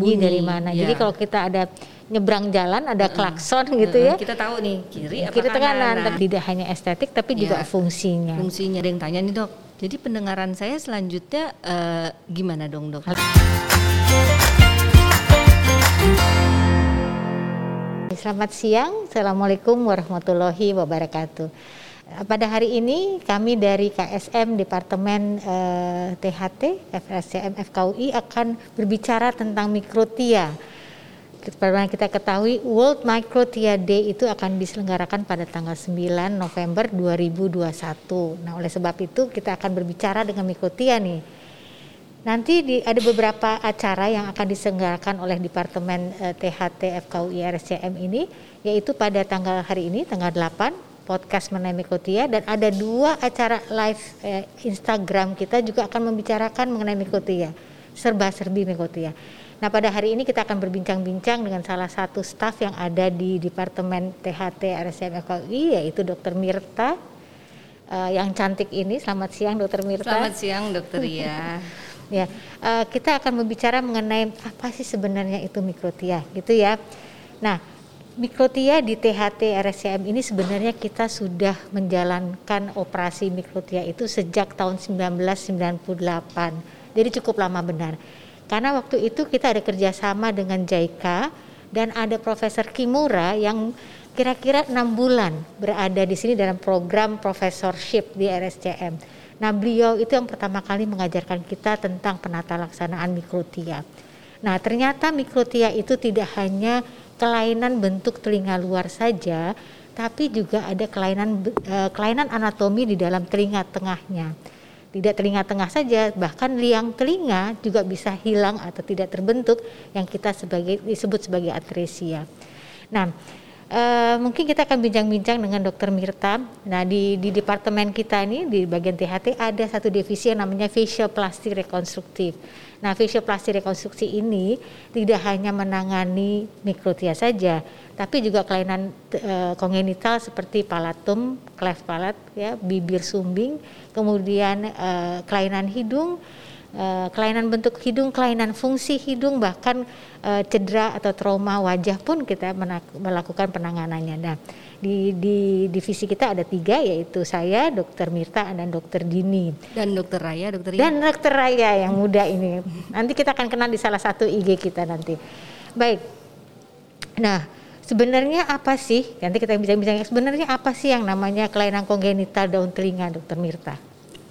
Berbunyi, dari mana. ya. Jadi kalau kita ada nyebrang jalan ada klakson gitu Heeh, ya. Kita tahu nih kiri apa Kiri kanan. kanan, Nah, tidak hanya estetik tapi juga Ya. fungsinya. fungsinya ada yang tanya nih dok. Jadi pendengaran saya selanjutnya eh, gimana dong dok? Selamat siang, Assalamualaikum warahmatullahi wabarakatuh. Eh, Pada hari ini kami dari KSM Departemen eh, THT FSCM FKUI akan berbicara tentang mikrotia. Yang kita ketahui World Microtia Day itu akan diselenggarakan pada tanggal 9 November 2021. Nah oleh sebab itu kita akan berbicara dengan mikrotia nih. Nanti di, ada beberapa acara yang akan diselenggarakan oleh Departemen eh, THT FKUI RSCM ini, yaitu pada tanggal hari ini, tanggal 8, podcast mengenai mikotia, dan ada dua acara live eh, Instagram kita juga akan membicarakan mengenai mikotia, serba-serbi mikotia. Nah pada hari ini kita akan berbincang-bincang dengan salah satu staf yang ada di Departemen THT RSCM FKUI, yaitu Dr. Mirta, eh, yang cantik ini. Selamat siang Dr. Mirta. Selamat siang dokter ya. Ya, eh, kita akan berbicara mengenai apa sih sebenarnya itu mikrotia, gitu ya. Nah, mikrotia di THT RSCM ini sebenarnya kita sudah menjalankan operasi mikrotia itu sejak tahun 1998. Jadi cukup lama benar. Karena waktu itu kita ada kerjasama dengan JICA dan ada Profesor Kimura yang kira-kira enam bulan berada di sini dalam program professorship di RSCM. Nah, beliau itu yang pertama kali mengajarkan kita tentang penata laksanaan mikrotia. Nah, ternyata mikrotia itu tidak hanya kelainan bentuk telinga luar saja, tapi juga ada kelainan eh, kelainan anatomi di dalam telinga tengahnya. Tidak telinga tengah saja, bahkan liang telinga juga bisa hilang atau tidak terbentuk yang kita sebagai disebut sebagai atresia. Nah, Eh, mungkin kita akan bincang-bincang dengan Dr. Mirta. Nah, di, di departemen kita ini di bagian THT ada satu divisi yang namanya facial plastik rekonstruktif. Nah, facial plastik rekonstruksi ini tidak hanya menangani mikrotia saja, tapi juga kelainan eh, kongenital seperti palatum, cleft palate, ya, bibir sumbing, kemudian eh, kelainan hidung, eh, kelainan bentuk hidung, kelainan fungsi hidung, bahkan eh, cedera atau trauma wajah pun kita melakukan penanganannya. Nah, di, di divisi kita ada tiga yaitu saya, Dokter Mirta dan Dokter Dini Dan dokter Raya, dokter Raya. dan Dokter Raya yang muda ini. Nanti kita akan kenal di salah satu IG kita nanti. Baik. Nah, sebenarnya apa sih? Nanti kita bisa bicara sebenarnya apa sih yang namanya kelainan kongenital daun telinga, Dokter Mirta?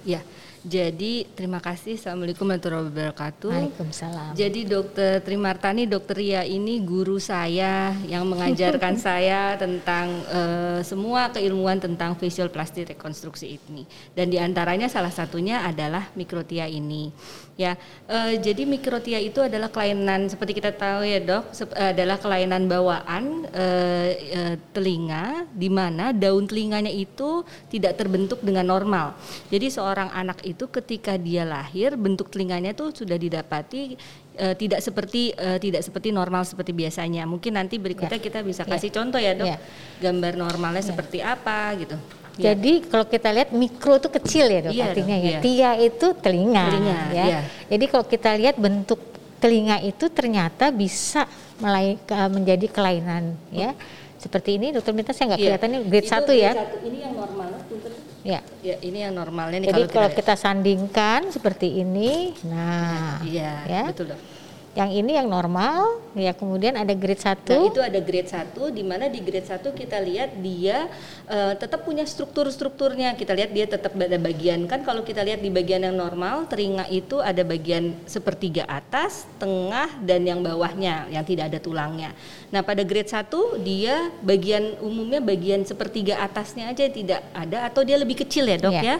Ya. Jadi terima kasih. Assalamualaikum warahmatullahi wabarakatuh. Waalaikumsalam. Jadi dokter Trimartani, dokter Ria ini guru saya yang mengajarkan saya tentang eh, semua keilmuan tentang facial plastic rekonstruksi ini. Dan di antaranya salah satunya adalah mikrotia ini. Ya, eh, jadi mikrotia itu adalah kelainan seperti kita tahu ya dok, sep- adalah kelainan bawaan eh, eh, telinga di mana daun telinganya itu tidak terbentuk dengan normal. Jadi seorang anak itu ketika dia lahir bentuk telinganya itu sudah didapati eh, tidak seperti eh, tidak seperti normal seperti biasanya. Mungkin nanti berikutnya Ya. kita bisa Ya. kasih contoh ya dok, Ya. gambar normalnya seperti apa gitu. Ya. Jadi kalau kita lihat mikro itu kecil ya dok Iya artinya dong, ya. iya. Tia itu telinga, Telinga, ya. iya. Jadi kalau kita lihat bentuk telinga itu ternyata bisa melai, menjadi kelainan ya. Seperti ini dokter Minta saya nggak Iya. kelihatan ini grade Itu 1 ya. grade satu. Ini yang normal. Ya. Ya, ini yang normalnya nih Jadi kalau lihat. kita sandingkan seperti ini, nah, Iya, ya. betul dok. Yang ini yang normal, ya kemudian ada grade 1. Nah, itu ada grade 1 di mana di grade 1 kita lihat dia eh, tetap punya struktur-strukturnya. Kita lihat dia tetap ada bagian kan kalau kita lihat di bagian yang normal telinga itu ada bagian sepertiga atas, tengah dan yang bawahnya yang tidak ada tulangnya. Nah, pada grade 1 dia bagian umumnya bagian sepertiga atasnya aja tidak ada atau dia lebih kecil ya, Dok Iya. ya.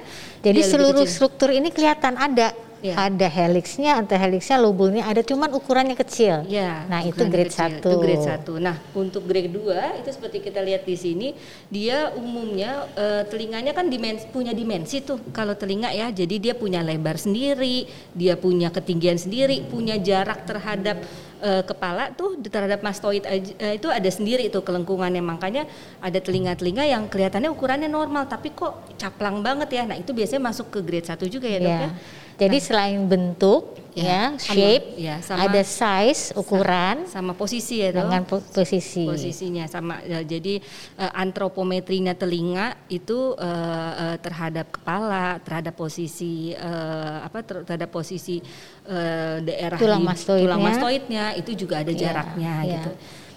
Jadi Dia seluruh struktur ini kelihatan ada. Iya. Ada helixnya, antihelixnya, lobulnya ada, cuman ukurannya kecil. Ya, Nah, itu grade kecil. 1. Itu grade 1. Nah, untuk grade 2 itu seperti kita lihat di sini, dia umumnya eh, telinganya kan dimensi, punya dimensi tuh. Kalau telinga ya, jadi dia punya lebar sendiri, dia punya ketinggian sendiri, punya jarak terhadap eh, kepala tuh terhadap mastoid aja- eh, itu ada sendiri itu kelengkungannya. Makanya ada telinga-telinga yang kelihatannya ukurannya normal tapi kok caplang banget ya. Nah, itu biasanya masuk ke grade 1 juga ya, Dok Iya. ya. Jadi selain bentuk ya, sama- shape, ya, sama- ada size, ukuran sama posisi ya dengan po- posisi. posisinya sama ya, jadi eh, antropometrinya telinga itu eh, eh, terhadap kepala terhadap posisi eh, apa ter- terhadap posisi eh, daerah Tulang mastoidnya. tulang mastoidnya itu juga ada Iya, jaraknya iya. gitu.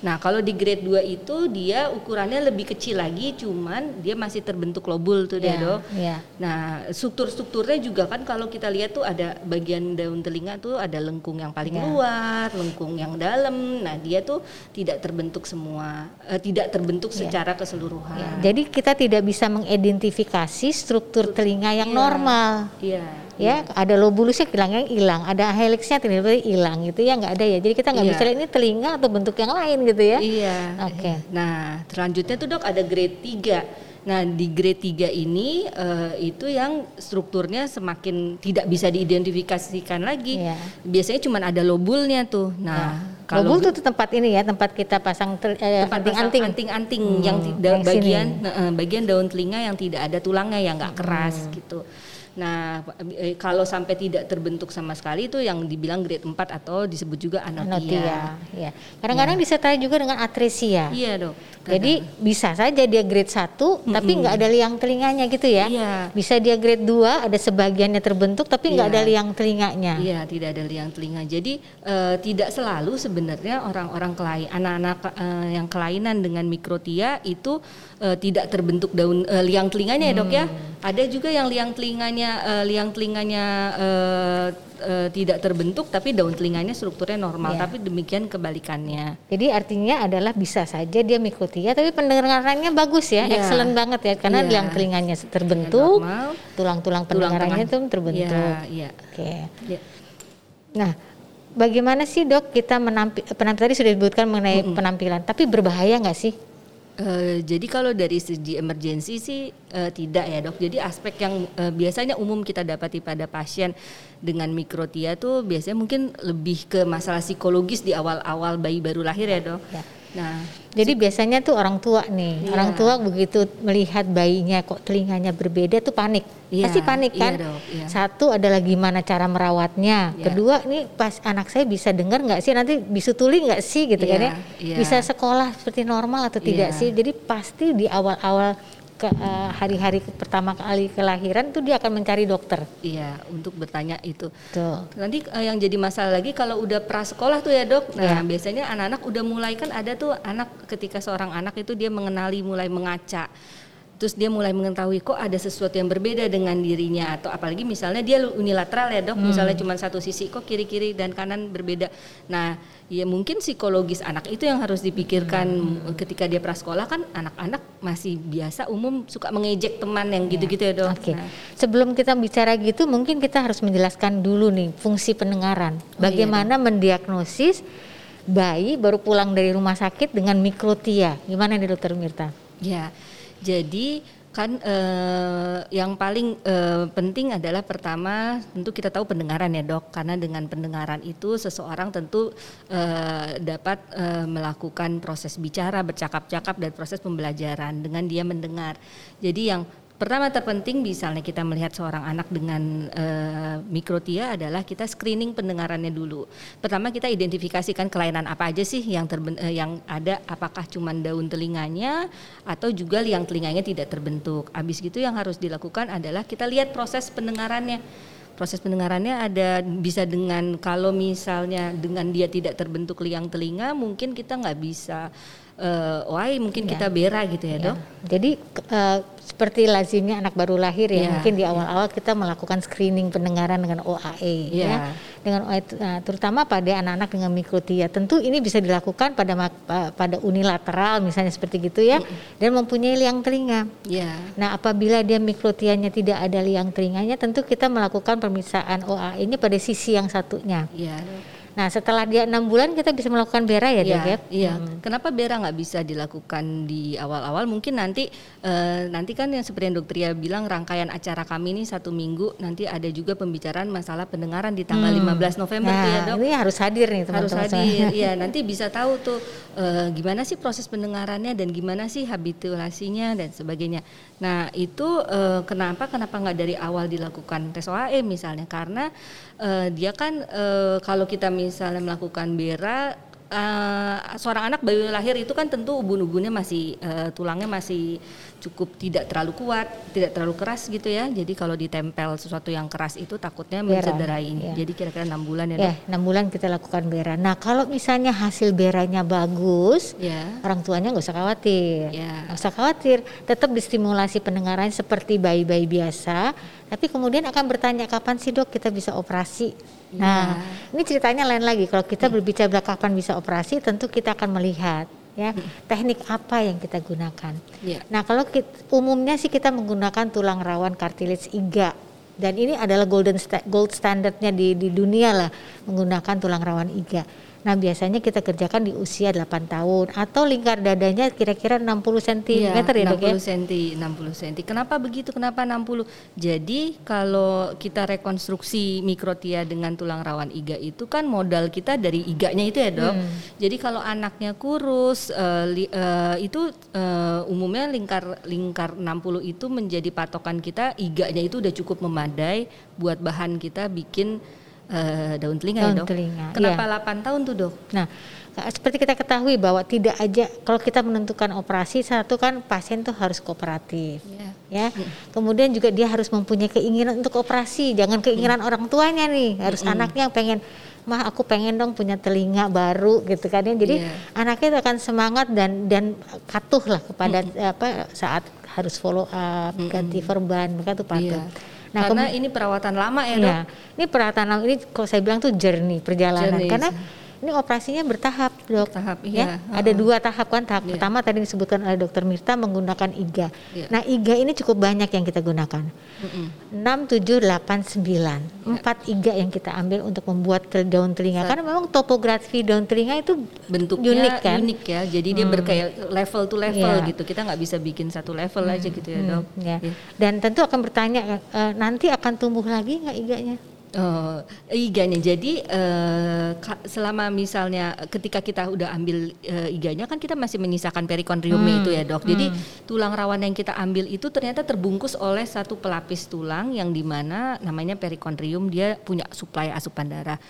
Nah, kalau di grade 2 itu dia ukurannya lebih kecil lagi cuman dia masih terbentuk lobul tuh dia, Ya, Dok. ya. Nah, struktur-strukturnya juga kan kalau kita lihat tuh ada bagian daun telinga tuh ada lengkung yang paling Ya. luar, lengkung yang dalam. Nah, dia tuh tidak terbentuk semua, eh, tidak terbentuk Ya. secara keseluruhan. Ya, Jadi kita tidak bisa mengidentifikasi struktur telinga yang Iya. normal. Iya. Ya, ada lobulusnya hilangnya hilang, ada helixnya tiba-tiba hilang gitu ya nggak ada ya. Jadi kita nggak Iya. bisa lihat ini telinga atau bentuk yang lain gitu ya. Iya. Oke. Nah, selanjutnya tuh dok ada grade 3. Nah, di grade 3 ini eh, itu yang strukturnya semakin tidak bisa diidentifikasikan lagi. Iya. Biasanya cuma ada lobulnya tuh. Nah, kalau Lobul tuh tempat ini ya, tempat kita pasang eh, tempat anting-anting. anting-anting Hmm, yang yang sini. bagian nah, eh, bagian daun telinga yang tidak ada tulangnya yang nggak keras Hmm. gitu. Nah, eh, kalau sampai tidak terbentuk sama sekali itu yang dibilang grade 4 atau disebut juga anotia. Anotia. Ya. Kadang-kadang disertai juga dengan atresia. Iya, Dok. Jadi bisa saja dia grade 1 tapi nggak ada liang telinganya gitu ya. Iya. Bisa dia grade 2 ada sebagiannya terbentuk tapi nggak Iya. ada liang telinganya. Iya, tidak ada liang telinga. Jadi eh, tidak selalu sebenarnya orang-orang kelain, anak-anak eh, yang kelainan dengan mikrotia itu eh, tidak terbentuk daun eh, liang telinganya ya dok ya. Ada juga yang liang telinganya eh, liang telinganya eh, eh, tidak terbentuk tapi daun telinganya strukturnya normal. Iya. Tapi demikian kebalikannya. Jadi artinya adalah bisa saja dia mikrotia tapi pendengarannya bagus ya, Iya. excellent banget ya karena Iya. liang telinganya terbentuk, Normal. tulang-tulang pendengarannya tuh terbentuk. Iya, iya. Oke. Iya. Nah, bagaimana sih dok kita menampil penampilan tadi sudah disebutkan mengenai penampilan, tapi berbahaya nggak sih? Eh, jadi kalau dari segi emergensi sih eh, tidak ya dok. Jadi aspek yang eh, biasanya umum kita dapati pada pasien dengan mikrotia tuh biasanya mungkin lebih ke masalah psikologis di awal-awal bayi baru lahir ya dok. Ya. Nah, Jadi biasanya tuh orang tua nih, Iya. orang tua begitu melihat bayinya kok telinganya berbeda tuh panik, Iya, pasti panik iya kan. dok, iya. Satu adalah gimana cara merawatnya, Iya. kedua nih pas anak saya bisa dengar nggak sih nanti bisutuli nggak sih gitu kan Iya, ya, iya. bisa sekolah seperti normal atau tidak Iya. sih. Jadi pasti di awal-awal ke eh, hari-hari pertama kali kelahiran tuh dia akan mencari dokter. iya untuk bertanya itu. Tuh. Nanti eh, yang jadi masalah lagi kalau udah prasekolah tuh ya dok. Ya. Nah biasanya anak-anak udah mulai kan ada tuh anak ketika seorang anak itu dia mengenali mulai mengaca. Terus dia mulai mengetahui kok ada sesuatu yang berbeda dengan dirinya atau apalagi misalnya dia unilateral ya dok, misalnya cuma satu sisi kok kiri-kiri dan kanan berbeda. Nah ya mungkin psikologis anak itu yang harus dipikirkan ketika dia prasekolah kan anak-anak masih biasa umum suka mengejek teman yang gitu-gitu ya dok. Oke. Nah, Sebelum kita bicara gitu, mungkin kita harus menjelaskan dulu nih fungsi pendengaran. iya, Bagaimana mendiagnosis bayi baru pulang dari rumah sakit dengan mikrotia? Gimana nih Dokter Mirta? Ya, jadi kan eh, yang paling eh, penting adalah pertama tentu kita tahu pendengaran ya dok, karena dengan pendengaran itu seseorang tentu eh, dapat eh, melakukan proses bicara, bercakap-cakap dan proses pembelajaran dengan dia mendengar. Jadi yang Pertama terpenting misalnya kita melihat seorang anak dengan eh, mikrotia adalah kita screening pendengarannya dulu. Pertama kita identifikasikan kelainan apa aja sih yang terben- eh, yang ada apakah cuma daun telinganya atau juga liang telinganya tidak terbentuk. Habis gitu yang harus dilakukan adalah kita lihat proses pendengarannya. Proses pendengarannya ada bisa dengan kalau misalnya dengan dia tidak terbentuk liang telinga mungkin kita nggak bisa eh why mungkin kita bera gitu ya, Dok. Jadi eh, seperti lazimnya anak baru lahir ya, Iya, mungkin di awal-awal kita melakukan screening pendengaran dengan OAE Iya. ya. Dengan OAE eh, terutama pada anak-anak dengan mikrotia. Tentu ini bisa dilakukan pada pada unilateral misalnya seperti gitu ya dan mempunyai liang telinga. Ya. Nah, apabila dia mikrotianya tidak ada liang telinganya, tentu kita melakukan pemeriksaan OAE-nya pada sisi yang satunya. Ya, Dok. Nah setelah dia enam bulan kita bisa melakukan bera ya, Iya, dok ya? iya. Kenapa bera nggak bisa dilakukan di awal-awal? Mungkin nanti eh, nanti kan yang seperti yang dokter Ria bilang rangkaian acara kami ini satu minggu nanti ada juga pembicaraan masalah pendengaran di tanggal 15 November tuh ya Nah dok. ini harus hadir nih harus teman-teman. hadir iya nanti bisa tahu tuh eh, gimana sih proses pendengarannya dan gimana sih habituasinya dan sebagainya nah itu eh, kenapa kenapa nggak dari awal dilakukan tes OAE misalnya karena eh, dia kan eh, kalau kita misalnya melakukan bera eh, seorang anak bayi lahir itu kan tentu ubun-ubunnya masih eh, tulangnya masih cukup tidak terlalu kuat, tidak terlalu keras gitu ya. Jadi kalau ditempel sesuatu yang keras itu takutnya mencederai. iya. Jadi kira-kira enam bulan ya. Ya, enam bulan kita lakukan bera. Nah, kalau misalnya hasil beranya bagus, Ya. orang tuanya nggak usah khawatir. Ya. Nggak usah khawatir, tetap distimulasi pendengaran seperti bayi-bayi biasa. Tapi kemudian akan bertanya kapan sih dok kita bisa operasi? Nah, ini ceritanya lain lagi. Kalau kita berbicara kapan bisa operasi, tentu kita akan melihat ya teknik apa yang kita gunakan. Ya. Nah, kalau kit- umumnya sih kita menggunakan tulang rawan cartilage iga dan ini adalah golden sta- gold standardnya di di dunia lah menggunakan tulang rawan iga. Nah, biasanya kita kerjakan di usia 8 tahun atau lingkar dadanya kira-kira 60 cm Iya, ya, Dok ya. 60 cm, 60 cm. Kenapa begitu? Kenapa 60? Jadi kalau kita rekonstruksi mikrotia dengan tulang rawan iga itu kan modal kita dari iganya itu ya, Dok. Hmm. Jadi kalau anaknya kurus eh, li- eh, itu eh, umumnya lingkar lingkar 60 itu menjadi patokan kita iganya itu udah cukup memadai buat bahan kita bikin eh, daun telinga ya, Daun Dok. telinga, Kenapa iya. 8 tahun tuh, Dok? Nah, seperti kita ketahui bahwa tidak aja kalau kita menentukan operasi satu kan pasien tuh harus kooperatif. Iya. Ya. Kemudian juga dia harus mempunyai keinginan untuk operasi, jangan keinginan orang tuanya nih, harus anaknya yang pengen mah aku pengen dong punya telinga baru gitu kan ya. Jadi Iya. anaknya itu akan semangat dan dan patuh lah kepada apa saat harus follow up, ganti verban, mereka tuh patuh. Iya. Nah, Karena ini perawatan lama ya, Dok. Ya, ini perawatan lama ini kalau saya bilang tuh journey perjalanan. Journey, karena ini operasinya bertahap dok. Bertahap, ya. iya. Ada dua tahap kan. Tahap Iya. pertama tadi disebutkan oleh dokter Mirta menggunakan IGA. Iya. Nah IGA ini cukup banyak yang kita gunakan. Mm-mm. 6, 7, 8, 9. Empat IGA yang kita ambil untuk membuat daun telinga. Karena memang topografi daun telinga itu bentuknya unik kan. unik ya jadi dia berkayak level to level Iya. gitu kita nggak bisa bikin satu level aja gitu ya dok Ya. Ya. Dan tentu akan bertanya e, nanti akan tumbuh lagi nggak IGA-nya? Oh, iganya jadi eh, ka- selama misalnya ketika kita udah ambil eh, iganya kan kita masih menyisakan perikondriumnya itu ya dok. Jadi tulang rawan yang kita ambil itu ternyata terbungkus oleh satu pelapis tulang yang di mana namanya perikondrium dia punya suplai asupan darah.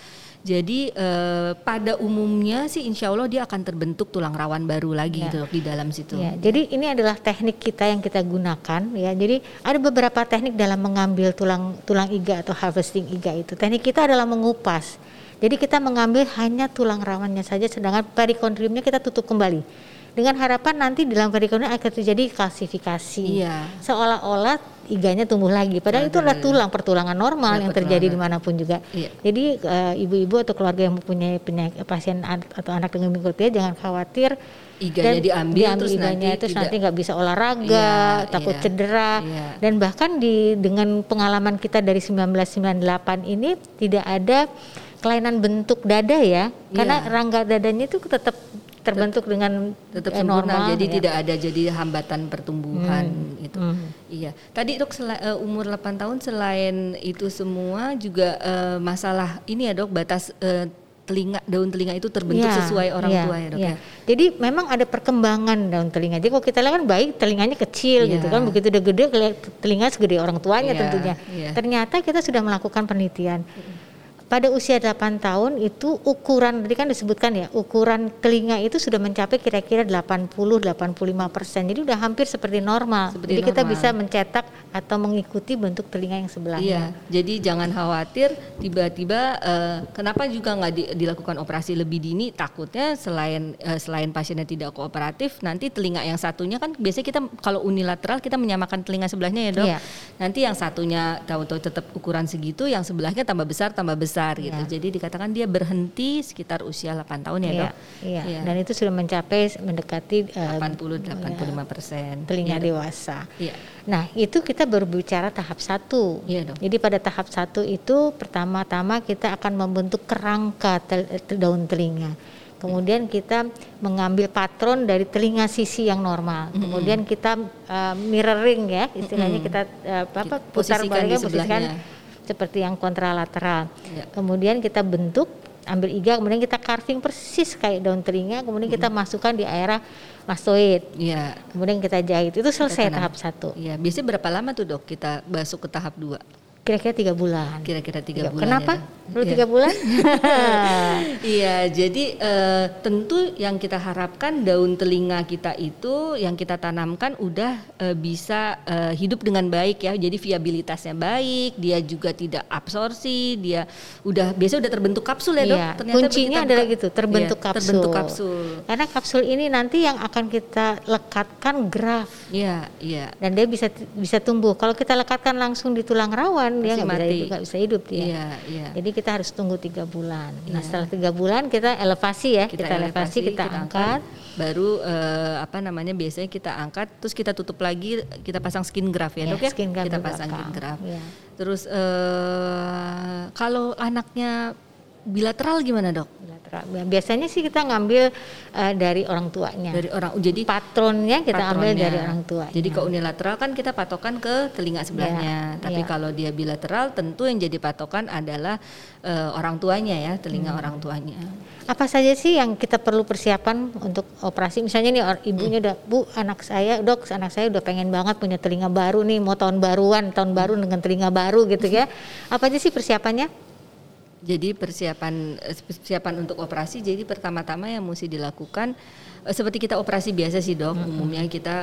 Jadi eh, pada umumnya sih insya Allah dia akan terbentuk tulang rawan baru lagi Ya. gitu di dalam situ. Ya, jadi ini adalah teknik kita yang kita gunakan ya. Jadi ada beberapa teknik dalam mengambil tulang tulang iga atau harvesting iga itu. Teknik kita adalah mengupas. Jadi kita mengambil hanya tulang rawannya saja sedangkan perikondriumnya kita tutup kembali. Dengan harapan nanti di dalam perikondrium akan terjadi kalsifikasi. Iya. Seolah-olah iganya tumbuh lagi. Padahal itu adalah tulang pertulangan normal Ya, yang terjadi di mana pun juga. Iya. Jadi eh, ibu-ibu atau keluarga yang mempunyai penyakit pasien an- atau anak dengan mikrotia jangan khawatir Iganya dan diambil, terus iganya, nanti terus tidak- nanti nggak bisa olahraga, Iya, takut iya, cedera iya. dan bahkan di dengan pengalaman kita dari 1998 ini tidak ada kelainan bentuk dada ya. Karena Iya. rangga dadanya itu tetap terbentuk dengan tetap eh, sempurna normal jadi ya. tidak ada jadi hambatan pertumbuhan itu hmm. iya tadi dok sela- eh, umur 8 tahun selain itu semua juga eh, masalah ini ya dok batas eh, telinga daun telinga itu terbentuk Iya, sesuai orang iya, tua ya dok iya. ya Jadi memang ada perkembangan daun telinga. Jadi kalau kita lihat kan bayi telinganya kecil Iya. gitu kan, begitu udah gede telinga segede orang tuanya Iya, tentunya. iya. Ternyata kita sudah melakukan penelitian. Pada usia 8 tahun itu ukuran tadi kan disebutkan ya, ukuran telinga itu sudah mencapai kira-kira 80-85 persen. Jadi udah hampir seperti normal. Seperti Jadi kita normal. bisa mencetak atau mengikuti bentuk telinga yang sebelahnya. Iya, jadi jangan khawatir tiba-tiba eh, kenapa juga nggak di- dilakukan operasi lebih dini? Takutnya selain eh, selain pasiennya tidak kooperatif, nanti telinga yang satunya kan biasanya kita kalau unilateral kita menyamakan telinga sebelahnya ya dok. Iya. Nanti yang satunya tahu-tahu tetap ukuran segitu, yang sebelahnya tambah besar tambah besar. Besar gitu. Ya. Jadi dikatakan dia berhenti sekitar usia 8 tahun ya, Iya, Dok. iya. Iya. Dan itu sudah mencapai mendekati eh, 80 85 persen. telinga Iya, Dok. dewasa. Iya. Nah, itu kita berbicara tahap satu. Iya, Dok. Jadi pada tahap satu itu pertama-tama kita akan membentuk kerangka tel- tel- daun telinga. Kemudian kita mengambil patron dari telinga sisi yang normal. Kemudian kita uh, mirroring ya, istilahnya kita uh, apa putar posisikan baliknya posisikan. Seperti yang kontralateral. Iya. Kemudian kita bentuk ambil iga, kemudian kita carving persis kayak daun telinga, kemudian kita masukkan di area mastoid. Iya. Kemudian kita jahit. Itu selesai tahap satu. Iya, biasanya berapa lama tuh dok kita masuk ke tahap dua? Kira-kira tiga bulan. Kira-kira tiga Tiga- bulan. Kenapa? ya? Perlu Iya. tiga bulan? Iya, jadi eh, tentu yang kita harapkan daun telinga kita itu yang kita tanamkan udah eh, bisa eh, hidup dengan baik ya. Jadi viabilitasnya baik, dia juga tidak absorpsi, dia udah biasa udah terbentuk kapsul ya dok. Iya, Ternyata kuncinya kita adalah buka- gitu, terbentuk Iya, kapsul. Terbentuk kapsul. Karena kapsul ini nanti yang akan kita lekatkan graf Iya, iya. dan dia bisa bisa tumbuh. Kalau kita lekatkan langsung di tulang rawan, dia Pasti nggak bisa mati. hidup, nggak bisa hidup dia. Iya, iya. Jadi kita harus tunggu tiga bulan. Nah Iya. setelah tiga bulan kita elevasi ya, kita, elevasi, kita, angkat. baru eh, apa namanya biasanya kita angkat terus kita tutup lagi kita pasang skin graft ya Ya, dok ya skin graft kita pasang skin graft Iya. terus eh, kalau anaknya bilateral gimana dok Bilateral. Biasanya sih kita ngambil eh, dari orang tuanya. dari orang jadi patronnya kita ambil patronnya. dari orang tuanya. jadi kalau unilateral kan kita patokan ke telinga sebelahnya Ya, tapi ya. kalau dia bilateral tentu yang jadi patokan adalah eh, orang tuanya ya telinga Hmm. orang tuanya apa saja sih yang kita perlu persiapan untuk operasi misalnya nih or- ibunya udah bu anak saya dok anak saya udah pengen banget punya telinga baru nih mau tahun baruan tahun baru dengan telinga baru gitu ya apa aja sih persiapannya Jadi persiapan eh, persiapan untuk operasi jadi pertama-tama yang mesti dilakukan eh, seperti kita operasi biasa sih dok. Umumnya kita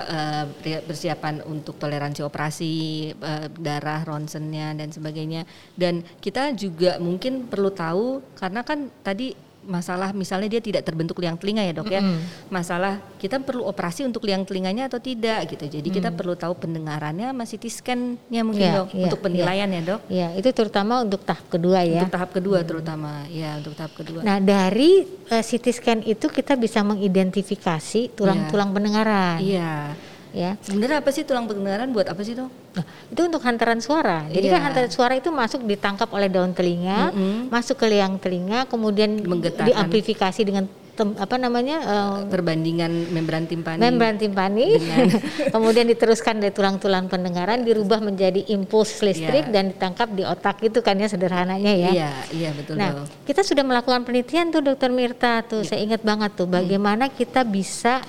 pri- persiapan untuk toleransi operasi eh, darah ronsennya dan sebagainya. Dan kita juga mungkin perlu tahu karena kan tadi masalah misalnya dia tidak terbentuk liang telinga ya dok ya. Masalah kita perlu operasi untuk liang telinganya atau tidak gitu. Jadi kita perlu tahu pendengarannya masih CT scan-nya mungkin Iya, dok iya, untuk penilaian ya dok. ya itu terutama untuk tahap kedua ya Untuk tahap kedua terutama, ya untuk tahap kedua. nah dari eh, CT scan itu kita bisa mengidentifikasi tulang-tulang pendengaran iya. Ya Sebenarnya apa sih tulang pendengaran buat apa sih dok? Nah, itu untuk hantaran suara. Jadi Iya. kan hantaran suara itu masuk ditangkap oleh daun telinga, Mm-mm. masuk ke liang telinga, kemudian Menggetarkan. diamplifikasi dengan tem- apa namanya eh, Perbandingan membran timpani. membran timpani, kemudian diteruskan dari tulang-tulang pendengaran, dirubah menjadi impuls listrik Iya. dan ditangkap di otak itu kan ya sederhananya ya. Iya, iya betul Nah, dok. kita sudah melakukan penelitian tuh Dokter Mirta tuh, Iya. saya ingat banget tuh bagaimana kita bisa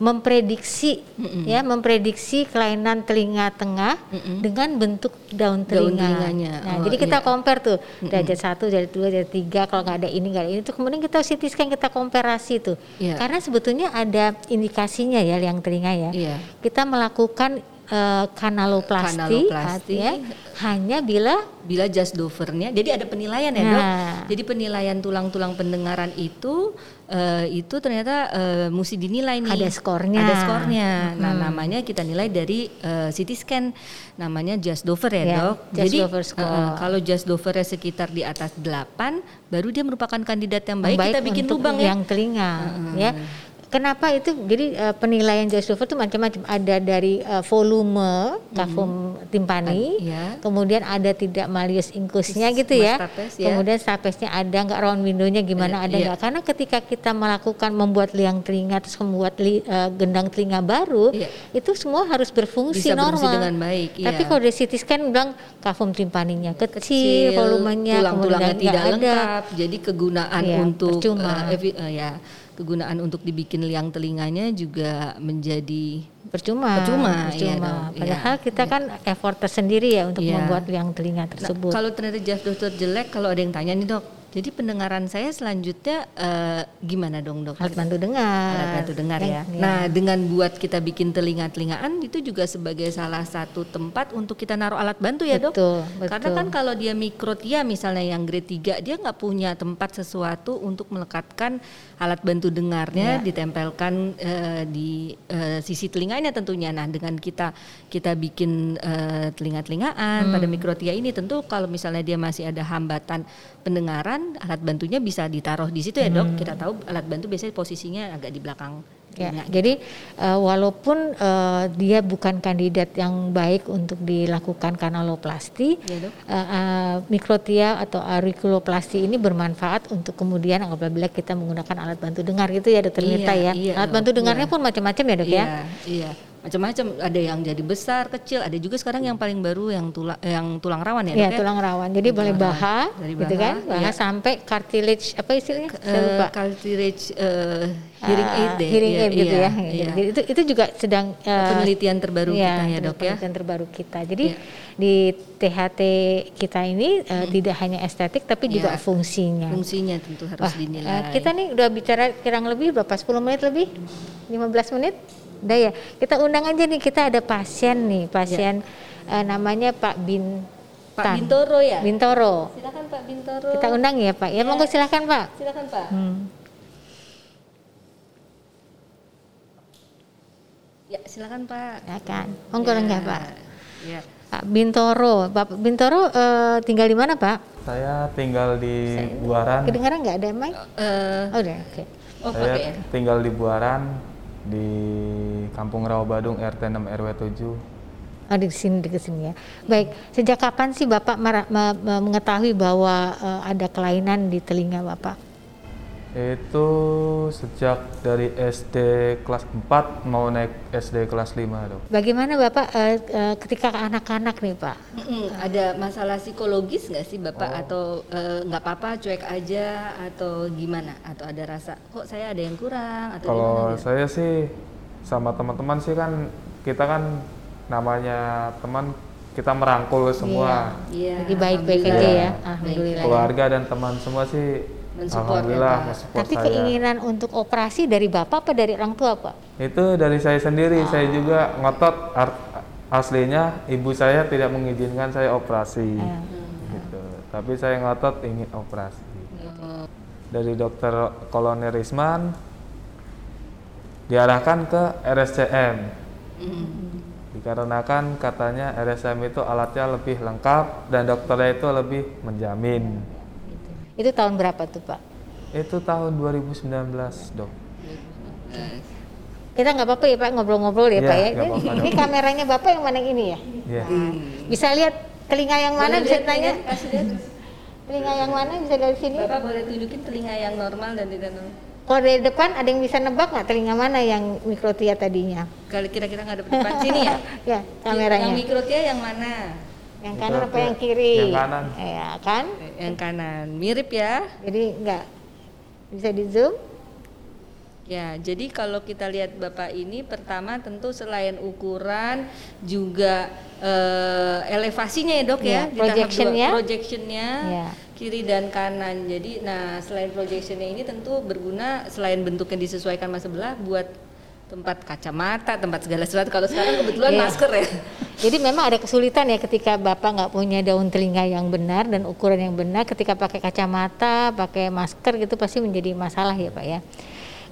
memprediksi ya, memprediksi kelainan telinga tengah dengan bentuk daun Daun telinga. telinganya. Nah, Oh, jadi kita iya. compare tuh derajat satu, derajat dua, derajat tiga, kalau nggak ada ini nggak ada ini tuh kemudian kita CT scan kita komparasi tuh. Iya. Karena sebetulnya ada indikasinya ya liang telinga ya. Iya. Kita melakukan eh, kanaloplasti, Kanaloplasti. ya, hanya bila Bila just dovernya, jadi ada penilaian ya dok. Nah. Jadi penilaian tulang-tulang pendengaran itu eh, itu ternyata eh, mesti dinilai nih. Ada skornya. Ada skornya. Nah namanya kita nilai dari eh, CT scan, namanya just dover ya, Ya, dok. just jadi Dover score. eh, kalau just dovernya sekitar di atas 8 baru dia merupakan kandidat yang baik. yang kita bikin lubang ya. yang telinga ya Kenapa itu? Jadi eh, penilaian Dover itu macam-macam. Ada dari eh, volume kafum timpani, Iya. kemudian ada tidak malleus incusnya gitu ya. Stapes, ya. Kemudian stapesnya ada nggak round windownya gimana Iya, ada iya. nggak? Karena ketika kita melakukan membuat liang telinga terus membuat li- eh, gendang telinga baru, Iya. itu semua harus berfungsi Bisa berfungsi normal. dengan baik, Tapi kalau dari CT scan bilang kafum timpaninya kecil, kecil, volumenya tulang-tulangnya kemudian tidak ada. lengkap. Jadi kegunaan Iya, untuk percuma. evi- eh, ya kegunaan untuk dibikin liang telinganya juga menjadi percuma Percuma, iya percuma. dong, padahal iya, kita kan effort tersendiri ya untuk Iya. membuat liang telinga Nah, tersebut kalau ternyata jas dokter jelek, kalau ada yang tanya nih dok, Jadi pendengaran saya selanjutnya uh, gimana dong dok? Alat bantu dengar. Alat bantu dengar ya. ya. Nah dengan buat kita bikin telinga-telingaan itu juga sebagai salah satu tempat untuk kita naruh alat bantu ya dok? Betul. betul. Karena kan kalau dia mikrotia misalnya yang grade 3 dia nggak punya tempat sesuatu untuk melekatkan alat bantu dengarnya ya. ditempelkan uh, di uh, sisi telinganya tentunya. Nah dengan kita kita bikin uh, telinga-telingaan hmm. pada mikrotia ini tentu kalau misalnya dia masih ada hambatan pendengaran alat bantunya bisa ditaruh di situ ya dok. Hmm. Kita tahu alat bantu biasanya posisinya agak di belakang. Ya, jadi uh, walaupun uh, dia bukan kandidat yang baik untuk dilakukan kanaloplasti, ya, dok. Uh, uh, mikrotia atau auriculoplasti ini bermanfaat untuk kemudian apabila kita menggunakan alat bantu dengar gitu ya dokter Mirta iya, ya. Iya, alat bantu dengarnya iya. pun macam-macam ya dok iya, ya. Iya macam-macam. Ada yang jadi besar kecil ada juga sekarang yang paling baru yang tulang yang tulang rawan ya, ya, ya? tulang rawan. Jadi tulang boleh baha Dari gitu kan? Baha ya. sampai cartilage apa istilahnya? Uh, cartilage uh, hearing ah, aid deh. hearing ya, aid gitu ya, ya. Jadi itu itu juga sedang uh, penelitian terbaru ya, kita ya dok ya? penelitian terbaru kita. Jadi ya. di THT kita ini uh, hmm. tidak hanya estetik tapi ya. juga fungsinya. Fungsinya tentu harus Wah, dinilai uh, kita nih udah bicara kurang lebih berapa? 10 menit lebih? 15 menit Udah ya, kita undang aja nih kita ada pasien nih, pasien ya. uh, namanya Pak Bin Pak Bintoro ya? Bintoro. Silakan Pak Bintoro. Kita undang ya Pak. Ya, ya. monggo silakan Pak. Silakan Pak. Hmm. Ya silakan Pak. Silakan. Monggo ya. enggak Pak? Ya. Pak Bintoro, Pak Bintoro uh, tinggal di mana Pak? Saya tinggal di Saya, Buaran. Kedengaran nggak ada mic? Uh, oh udah, oke. Okay. Oh, Saya ya? tinggal di Buaran, di Kampung Rawa Badung RT 6 RW 7. Oh, di sini di sini ya. Baik, sejak kapan sih Bapak mengetahui bahwa uh, ada kelainan di telinga Bapak? Itu sejak dari SD kelas 4 mau naik SD kelas 5 dok. Bagaimana Bapak uh, uh, ketika anak-anak nih Pak? Mm-hmm. Ada masalah psikologis nggak sih Bapak oh. atau nggak uh, apa-apa cuek aja atau gimana? Atau ada rasa kok saya ada yang kurang atau Kalau gimana, gitu? saya sih sama teman-teman sih kan kita kan namanya teman kita merangkul semua. Iya. Jadi baik-baik aja ya. Alhamdulillah. Keluarga dan teman semua sih mensupport Alhamdulillah, ya, Tapi saya. keinginan untuk operasi dari Bapak apa dari orang tua, Pak? Itu dari saya sendiri. Oh. Saya juga ngotot aslinya ibu saya tidak mengizinkan saya operasi. Hmm. Gitu. Tapi saya ngotot ingin operasi. Hmm. Dari dokter Kolonel Risman diarahkan ke RSCM. Hmm. Dikarenakan katanya RSCM itu alatnya lebih lengkap dan dokternya itu lebih menjamin. Itu tahun berapa tuh Pak? Itu tahun 2019 dok. Kita nggak apa-apa ya Pak ngobrol-ngobrol ya, ya Pak ya. Ini, apa -apa, ini kameranya Bapak yang mana yang ini ya? Iya. Hmm. Bisa lihat telinga yang mana boleh bisa tanya? telinga yang mana bisa dari sini? Bapak boleh tunjukin telinga yang normal dan tidak normal. Kalau dari depan ada yang bisa nebak nggak telinga mana yang mikrotia tadinya? Kalau kira-kira nggak ada depan sini ya? ya kameranya. Yang mikrotia yang mana? Yang kanan apa yang kiri? Yang kanan. Ya kan? Yang kanan. Mirip ya. Jadi enggak bisa di zoom? Ya, jadi kalau kita lihat Bapak ini pertama tentu selain ukuran juga eh, elevasinya ya, Dok ya, ya projectionnya. Projectionnya ya. kiri dan kanan. Jadi nah, selain projectionnya ini tentu berguna selain bentuknya disesuaikan sama sebelah buat tempat kacamata, tempat segala sesuatu. Kalau sekarang kebetulan yeah. masker ya. Jadi memang ada kesulitan ya ketika bapak nggak punya daun telinga yang benar dan ukuran yang benar. Ketika pakai kacamata, pakai masker gitu pasti menjadi masalah ya pak ya.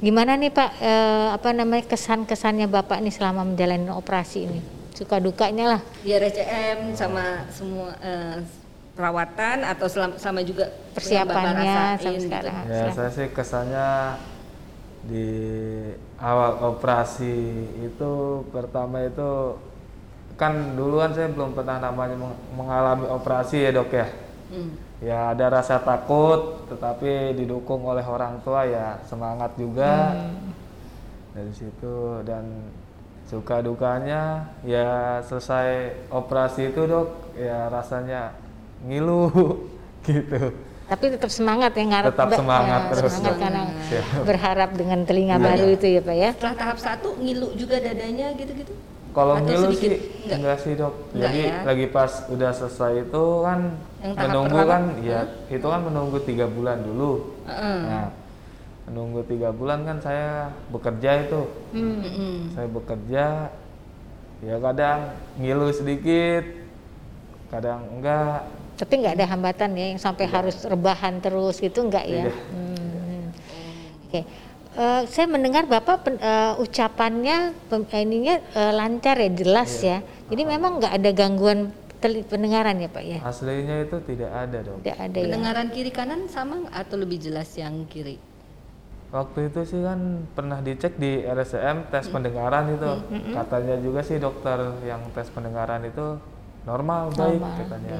Gimana nih pak? E, apa namanya kesan-kesannya bapak nih selama menjalani operasi ini? Suka dukanya lah. Ya RCM sama semua. E, perawatan atau sama juga persiapannya sampai sekarang. Gitu. Ya, saya sih kesannya di awal operasi itu pertama itu kan duluan saya belum pernah namanya mengalami operasi ya dok ya hmm. ya ada rasa takut tetapi didukung oleh orang tua ya semangat juga hmm. dari situ dan suka dukanya ya selesai operasi itu dok ya rasanya ngilu gitu tapi tetap semangat ya ngarep tetap semangat ya, terus semangat karena berharap dengan telinga ya. baru itu ya pak ya setelah tahap satu ngilu juga dadanya gitu-gitu Kalau Atau ngilu sedikit? sih Enggak. enggak. sih dok. Enggak Jadi ya? lagi pas udah selesai itu kan Yang menunggu pertama? kan, ya itu kan menunggu tiga bulan dulu. Heeh. Nah, menunggu tiga bulan kan saya bekerja itu. Hmm. Mm-mm. Saya bekerja, ya kadang ngilu sedikit, kadang enggak. Tapi nggak ada hambatan ya yang sampai harus rebahan terus gitu nggak ya? Tidak. Hmm. Oke. Eh, saya mendengar Bapak pen- eh, ucapannya pem- eh, ininya eh, lancar ya, jelas ya. Jadi memang nggak ada gangguan teli- pendengaran ya Pak ya? Aslinya itu tidak ada dok. Tidak ada ya. Pendengaran kiri kanan sama atau lebih jelas yang kiri? Waktu itu sih kan pernah dicek di RSCM tes pendengaran itu. Katanya juga sih dokter yang tes pendengaran itu normal, baik Normal, katanya.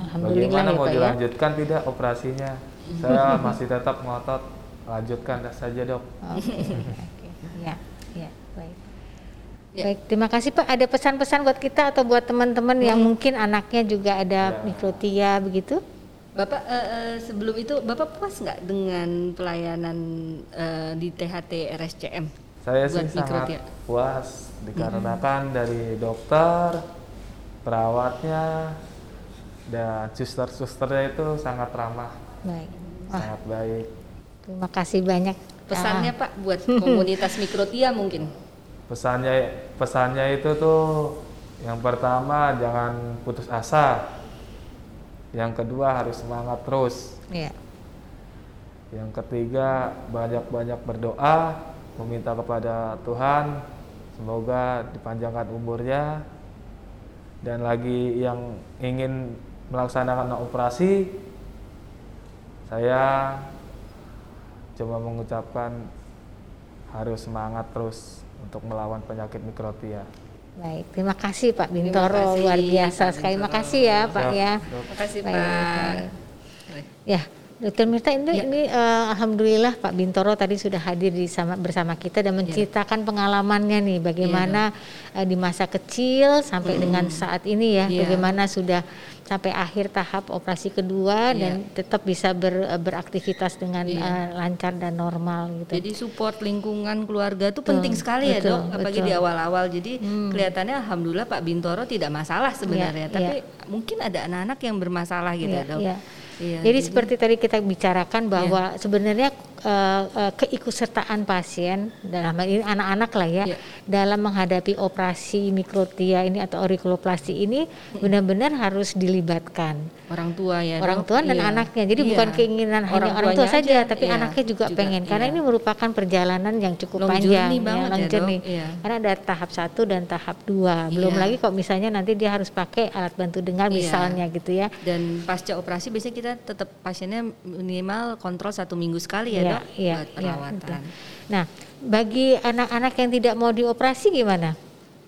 Alhamdulillah Bagaimana ya mau ya. dilanjutkan tidak operasinya? Saya masih tetap ngotot lanjutkan saja dok. Oke, oke. Ya, ya, baik. Ya. Baik, terima kasih Pak. Ada pesan-pesan buat kita atau buat teman-teman yang mungkin anaknya juga ada Ya. mikrotia begitu? Bapak eh, eh, sebelum itu Bapak puas nggak dengan pelayanan eh, di THT RSCM? Saya Buat sih sangat mikrotia. puas dikarenakan dari dokter, perawatnya, dan suster-susternya itu sangat ramah, Baik. Wah, sangat baik. terima kasih banyak. Pesannya Ah, Pak buat komunitas mikrotia mungkin. Pesannya pesannya itu tuh yang pertama jangan putus asa. Yang kedua harus semangat terus. ya. Yang ketiga banyak-banyak berdoa, meminta kepada Tuhan semoga dipanjangkan umurnya. Dan lagi yang ingin melaksanakan operasi saya cuma mengucapkan harus semangat terus untuk melawan penyakit mikrotia. Baik, terima kasih Pak Bintoro kasih, luar biasa Pak sekali. Bintoro. Makasih ya Pak ya. Makasih Baik, Pak. baik. Ya, Dokter Mirta ini, Ya. ini eh, alhamdulillah Pak Bintoro tadi sudah hadir di sama, bersama kita dan menceritakan pengalamannya nih bagaimana eh, di masa kecil sampai dengan saat ini ya, Iya. bagaimana sudah sampai akhir tahap operasi kedua Iya. dan tetap bisa ber- eh, beraktivitas dengan Iya. eh, lancar dan normal gitu. Jadi support lingkungan keluarga itu penting sekali ya betul, dok, apalagi betul. di awal-awal. Jadi kelihatannya alhamdulillah Pak Bintoro tidak masalah sebenarnya, Iya, tapi mungkin ada anak-anak yang bermasalah gitu Iya, dok. iya. Iya, jadi, seperti tadi kita bicarakan bahwa sebenarnya eh, eh, keikutsertaan pasien dalam ini anak-anak lah ya Iya. dalam menghadapi operasi mikrotia ini atau aurikuloplasti ini benar-benar harus dilibatkan orang tua ya orang tua dan Iya. anaknya. Jadi Iya. bukan keinginan hanya orang tua saja, aja, tapi iya, anaknya juga, pengen karena iya. ini merupakan perjalanan yang cukup Long panjang, journey banget long ya, journey. Iya. Karena ada tahap satu dan tahap dua. Belum Iya. lagi kok misalnya nanti dia harus pakai alat bantu dengar Iya. misalnya gitu ya. Dan pasca operasi biasanya kita tetap pasiennya minimal kontrol satu minggu sekali ya Iya, dok iya, buat iya, perawatan. betul. Nah, bagi anak-anak yang tidak mau dioperasi gimana,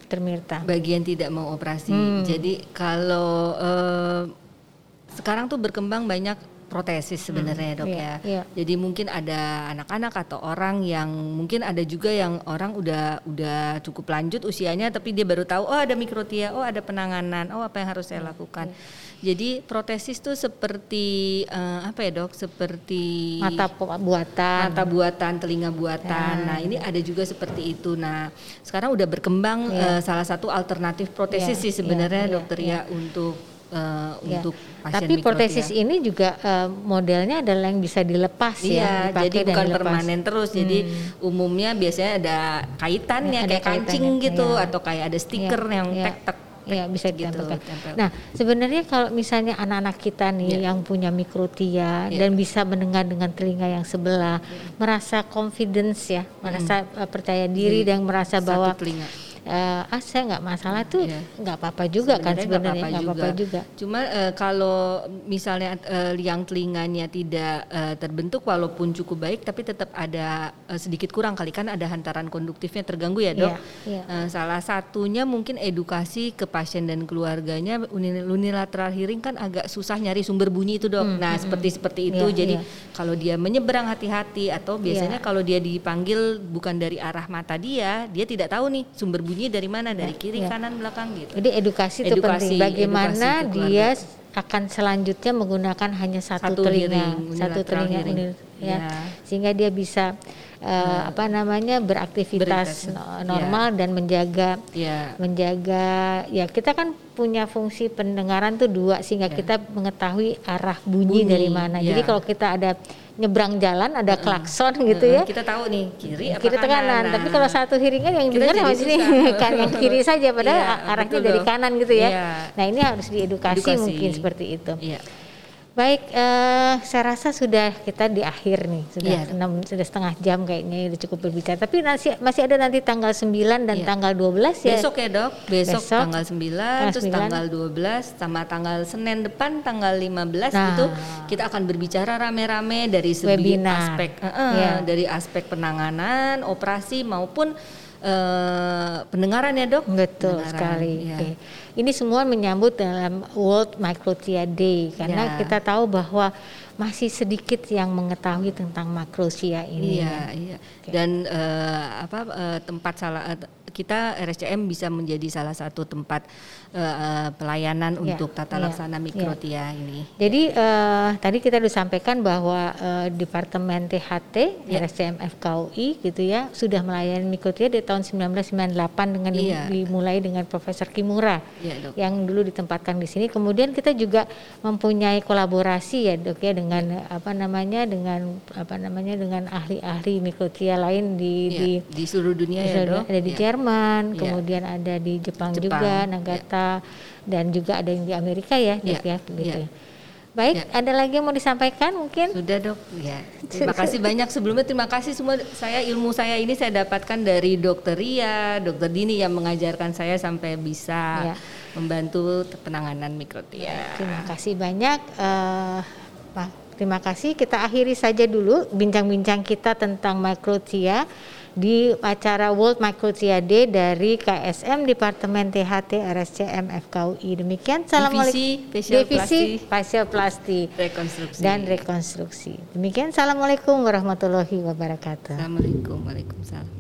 Dr. Mirta? bagian tidak mau operasi. Hmm. Jadi kalau eh, sekarang tuh berkembang banyak protesis sebenarnya ya dok iya, ya. iya. Jadi mungkin ada anak-anak atau orang yang mungkin ada juga yang orang udah udah cukup lanjut usianya tapi dia baru tahu oh ada mikrotia, oh ada penanganan, oh apa yang harus saya lakukan. Jadi protesis tuh seperti eh, apa ya dok? Seperti Mata buatan. mata buatan, telinga buatan. Ya. Nah, ini ada juga seperti itu. Nah, sekarang udah berkembang Ya. eh, salah satu alternatif protesis Ya, sih sebenarnya ya, ya, dokter ya, untuk eh, Ya. untuk pasien Tapi protesis ini juga eh, modelnya adalah yang bisa dilepas ya, Iya, dipakai jadi bukan dilepas. permanen terus. Jadi umumnya biasanya ada kaitannya Ya, ada kayak kancing kaitannya, gitu iya. atau kayak ada stiker Iya, yang iya. tek-tek Iya bisa gitu, ditempelkan. tempel. Nah sebenarnya kalau misalnya anak-anak kita nih Iya. yang punya mikrotia Iya. dan bisa mendengar dengan telinga yang sebelah, merasa confidence ya, merasa eh, percaya diri dan merasa Satu bahwa telinga. Eh, ah saya nggak masalah tuh Iya. nggak apa-apa juga kan sebenarnya nggak apa-apa juga. Cuma eh, kalau misalnya liang telinganya tidak eh, terbentuk walaupun cukup baik tapi tetap ada eh, sedikit kurang kali kan ada hantaran konduktifnya terganggu ya dok. Iya, iya. Eh, salah satunya mungkin edukasi ke pasien dan keluarganya uni- unilateral hearing kan agak susah nyari sumber bunyi itu dok. nah seperti seperti itu Iya, jadi iya. kalau dia menyeberang hati-hati atau biasanya kalau dia dipanggil bukan dari arah mata dia dia tidak tahu nih sumber bunyi dari mana dari kiri iya. kanan belakang gitu. Jadi edukasi itu penting. Bagaimana edukasi dia akan selanjutnya menggunakan hanya satu, Satu telinga, satu telinga unil- ya, Iya. sehingga dia bisa uh, apa namanya beraktivitas Beraktivitas, normal dan menjaga Ya. menjaga ya kita kan punya fungsi pendengaran tuh dua sehingga kita mengetahui arah bunyi, Bunyi, dari mana. Jadi ya. kalau kita ada nyebrang jalan ada klakson gitu ya. Kita tahu nih kiri apa Kiri atau kanan, Nah, tapi kalau satu hiringan yang Kita dengar jadi yang sini kan yang kiri saja padahal Iya, arahnya betul dari loh. kanan gitu ya. Iya. Nah, ini harus diedukasi Edukasi. mungkin seperti itu. Iya. Baik, eh, saya rasa sudah kita di akhir nih, sudah Iya. enam, sudah setengah jam kayaknya udah cukup berbicara. Tapi masih masih ada nanti tanggal 9 dan Iya. tanggal 12 ya. Besok ya dok, besok, Besok, tanggal 9, tanggal terus 9. tanggal 12 sama tanggal Senin depan tanggal 15 Nah. itu kita akan berbicara rame-rame dari segi aspek eh, eh, Iya. dari aspek penanganan, operasi maupun eh, pendengaran ya dok. Betul Pendengaran, sekali. iya. Oke. Ini semua menyambut dalam World Microtia Day karena Ya. kita tahu bahwa masih sedikit yang mengetahui tentang makrosia ini. Iya, iya. Dan eh, apa eh, tempat salah eh, kita RSCM bisa menjadi salah satu tempat eh, pelayanan Iya, untuk tata iya, laksana iya. mikrotia ini. Jadi eh, tadi kita sudah sampaikan bahwa eh, Departemen THT Ya. RSCM FKUI gitu ya sudah melayani mikrotia dari tahun 1998 dengan Iya. dimulai dengan Profesor Kimura Iya dok. yang dulu ditempatkan di sini. Kemudian kita juga mempunyai kolaborasi ya dok ya dengan apa namanya dengan apa namanya dengan ahli-ahli mikrotia lain di Iya, di di seluruh dunia ya dok. ada di Iya. Jerman, Iya. kemudian ada di Jepang, Jepang, juga, iya. Nagata, dan juga ada yang di Amerika ya, dok Iya, ya, begitu. iya. Baik, Iya. ada lagi yang mau disampaikan mungkin? Sudah dok, ya. Terima kasih banyak sebelumnya. Terima kasih semua. Saya ilmu saya ini saya dapatkan dari Dokter Ria, Dokter Dini yang mengajarkan saya sampai bisa Ya. membantu penanganan mikrotia. Terima kasih banyak. Pak. Terima kasih. Kita akhiri saja dulu bincang-bincang kita tentang mikrotia di acara World Microtia Day dari KSM Departemen THT RSCM FKUI. Demikian. Assalamualaikum. Divisi Facial Divisi Plasti. Facial Plasti Rekonstruksi. dan rekonstruksi. Demikian. Assalamualaikum warahmatullahi wabarakatuh. Assalamualaikum, waalaikumsalam.